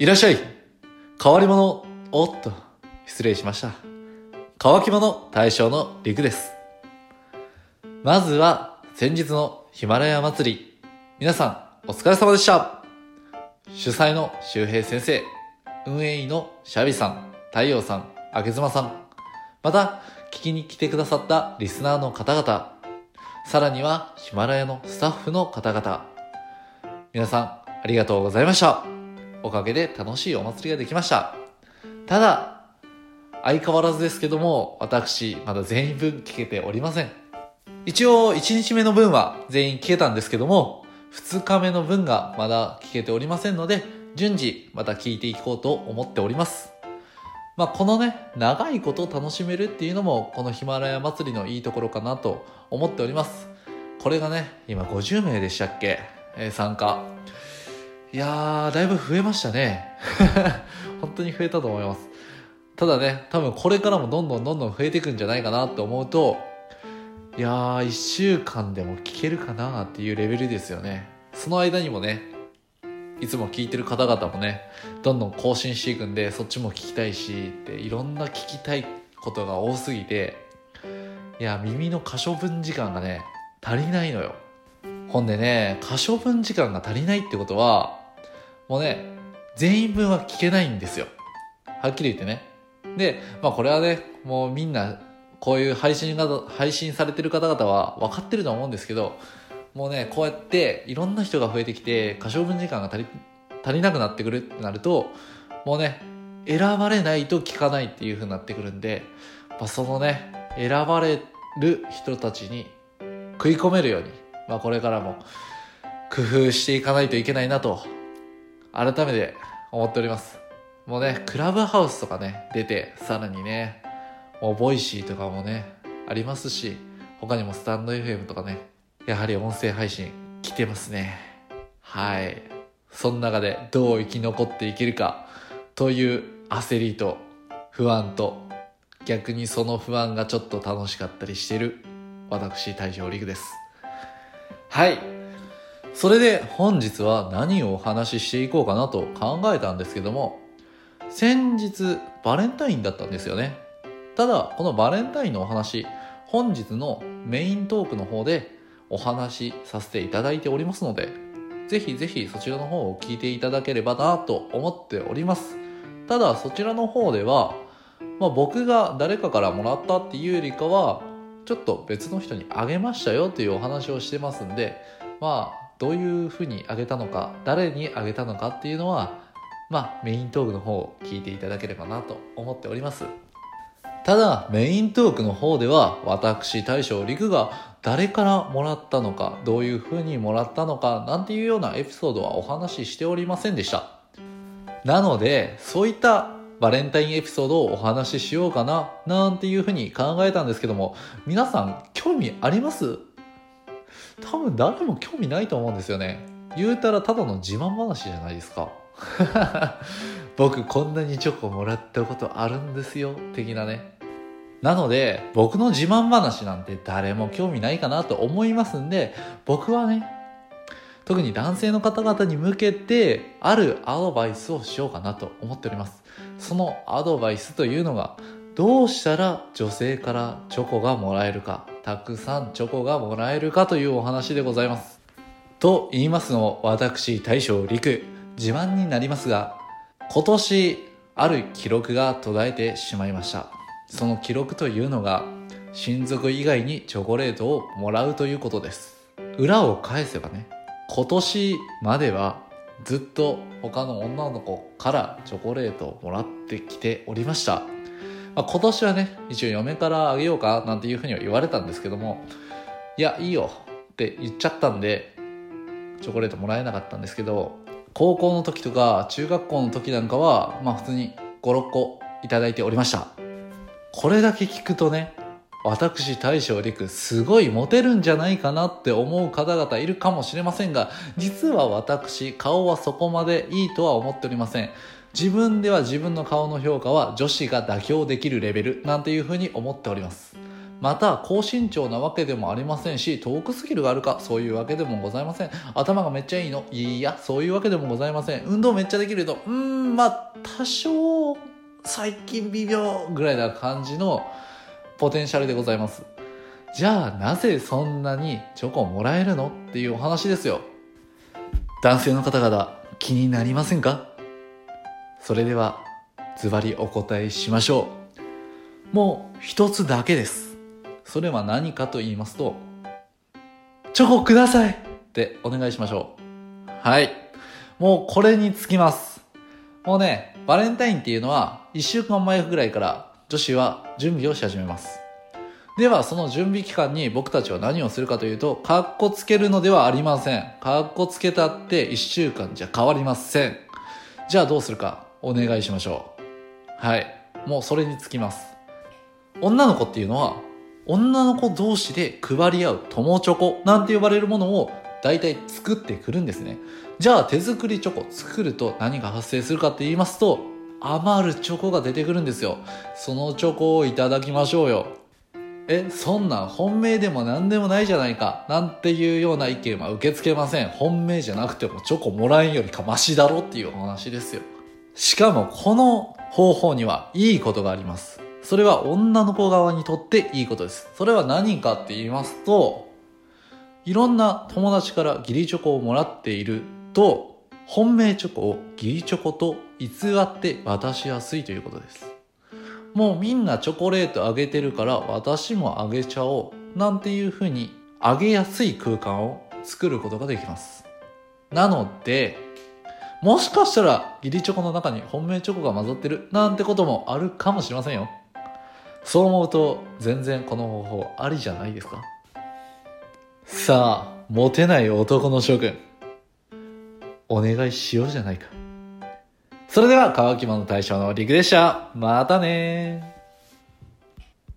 いらっしゃい変わり者おっと、失礼しました。乾き物大将の陸です。まずは、先日のヒマラヤ祭り。皆さん、お疲れ様でした。主催の周平先生、運営委員のシャビさん、太陽さん、あけずまさん、また、聞きに来てくださったリスナーの方々、さらにはヒマラヤのスタッフの方々、皆さん、ありがとうございました。おかげで楽しいお祭りができました。ただ、相変わらずですけども、私、まだ全員分聞けておりません。一応、1日目の分は全員聞けたんですけども、2日目の分がまだ聞けておりませんので、順次また聞いていこうと思っております。まあ、このね、長いこと楽しめるっていうのも、このヒマラヤ祭りのいいところかなと思っております。これがね、今50名でしたっけ、参加。いやー、だいぶ増えましたね。本当に増えたと思います。ただね、多分これからもどんどんどんどん増えていくんじゃないかなって思うと、いやー、1週間でも聞けるかなっていうレベルですよね。その間にもね、いつも聞いてる方々もね、どんどん更新していくんで、そっちも聞きたいし、っていろんな聞きたいことが多すぎて、いや、耳の可処分時間がね、足りないのよ。ほんでね、可処分時間が足りないってことは、もうね、全員分は聞けないんですよ。はっきり言ってね。で、まあこれはね、もうみんな、こういう配信が、配信されてる方々は分かってると思うんですけど、もうね、こうやっていろんな人が増えてきて、可処分時間が足り、足りなくなってくるってなると、もうね、選ばれないと聞かないっていう風になってくるんで、まあ、そのね、選ばれる人たちに食い込めるように、まあこれからも工夫していかないといけないなと、改めて思っております。もうね、クラブハウスとかね、出て、さらにね、もう Voicy とかもね、ありますし、他にもスタンド FM とかね、やはり音声配信来てますね。はい。その中でどう生き残っていけるかという焦りと不安と逆にその不安がちょっと楽しかったりしてる私大将陸です。はい。それで本日は何をお話ししていこうかなと考えたんですけども、先日バレンタインだったんですよね。ただ、このバレンタインのお話、本日のメイントークの方でお話しさせていただいておりますので、ぜひぜひそちらの方を聞いていただければなと思っております。ただ、そちらの方では、まあ、僕が誰かからもらったっていうよりかは、ちょっと別の人にあげましたよというお話をしてますんで、まあ、どういうふうにあげたのか、誰にあげたのかっていうのは、まあ、メイントークの方を聞いていただければなと思っております。ただ、メイントークの方では、私、大将陸が誰からもらったのか、どういう風にもらったのか、なんていうようなエピソードはお話ししておりませんでした。なので、そういったバレンタインエピソードをお話ししようかな、なんていう風に考えたんですけども、皆さん、興味あります？多分誰も興味ないと思うんですよね。言うたらただの自慢話じゃないですか。僕こんなにチョコもらったことあるんですよ、的なね。なので、僕の自慢話なんて誰も興味ないかなと思いますんで、僕はね、特に男性の方々に向けて、あるアドバイスをしようかなと思っております。そのアドバイスというのが、どうしたら女性からチョコがもらえるか、たくさんチョコがもらえるかというお話でございます。と言いますのも、私、大将陸、自慢になりますが、今年、ある記録が途絶えてしまいました。その記録というのが、親族以外にチョコレートをもらうということです。裏を返せばね、今年まではずっと他の女の子からチョコレートをもらってきておりました。まあ、今年はね、一応嫁からあげようかなんていうふうには言われたんですけども、いや、いいよって言っちゃったんで、チョコレートもらえなかったんですけど、高校の時とか中学校の時なんかは、まあ普通に5、6個いただいておりました。これだけ聞くとね、私大将陸すごいモテるんじゃないかなって思う方々いるかもしれませんが、実は私顔はそこまでいいとは思っておりません。自分では自分の顔の評価は女子が妥協できるレベルなんていうふうに思っております。また高身長なわけでもありませんし遠くスキルがあるかそういうわけでもございません。頭がめっちゃいいのいやそういうわけでもございません。運動めっちゃできるとうーんまあ多少最近微妙ぐらいな感じのポテンシャルでございます。じゃあなぜそんなにチョコもらえるの？っていうお話ですよ。男性の方々気になりませんか？それではズバリお答えしましょうもう一つだけですそれは何かと言いますと、チョコくださいってお願いしましょう。はい。もうこれにつきます。もうね、バレンタインっていうのは1週間前ぐらいから女子は準備をし始めます。では、その準備期間に僕たちは何をするかというと、カッコつけるのではありません。カッコつけたって1週間じゃ変わりません。じゃあどうするかお願いしましょう。はい。もうそれにつきます。女の子っていうのは女の子同士で配り合う友チョコなんて呼ばれるものを大体作ってくるんですね。じゃあ手作りチョコ作ると何が発生するかって言いますと余るチョコが出てくるんですよ。そのチョコをいただきましょうよ。え、そんなん本命でも何でもないじゃないか。なんていうような意見は受け付けません。本命じゃなくてもチョコもらえんよりかマシだろっていうお話ですよ。しかもこの方法にはいいことがあります。それは女の子側にとっていいことです。それは何かって言いますと、いろんな友達から義理チョコをもらっていると、本命チョコを義理チョコと偽って渡しやすいということです。もうみんなチョコレートあげてるから私もあげちゃおうなんていうふうにあげやすい空間を作ることができます。なので、もしかしたら義理チョコの中に本命チョコが混ざってるなんてこともあるかもしれませんよ。そう思うと全然この方法ありじゃないですか？さあ、モテない男の諸君。お願いしようじゃないか。それでは、乾き物大将の陸でした。またね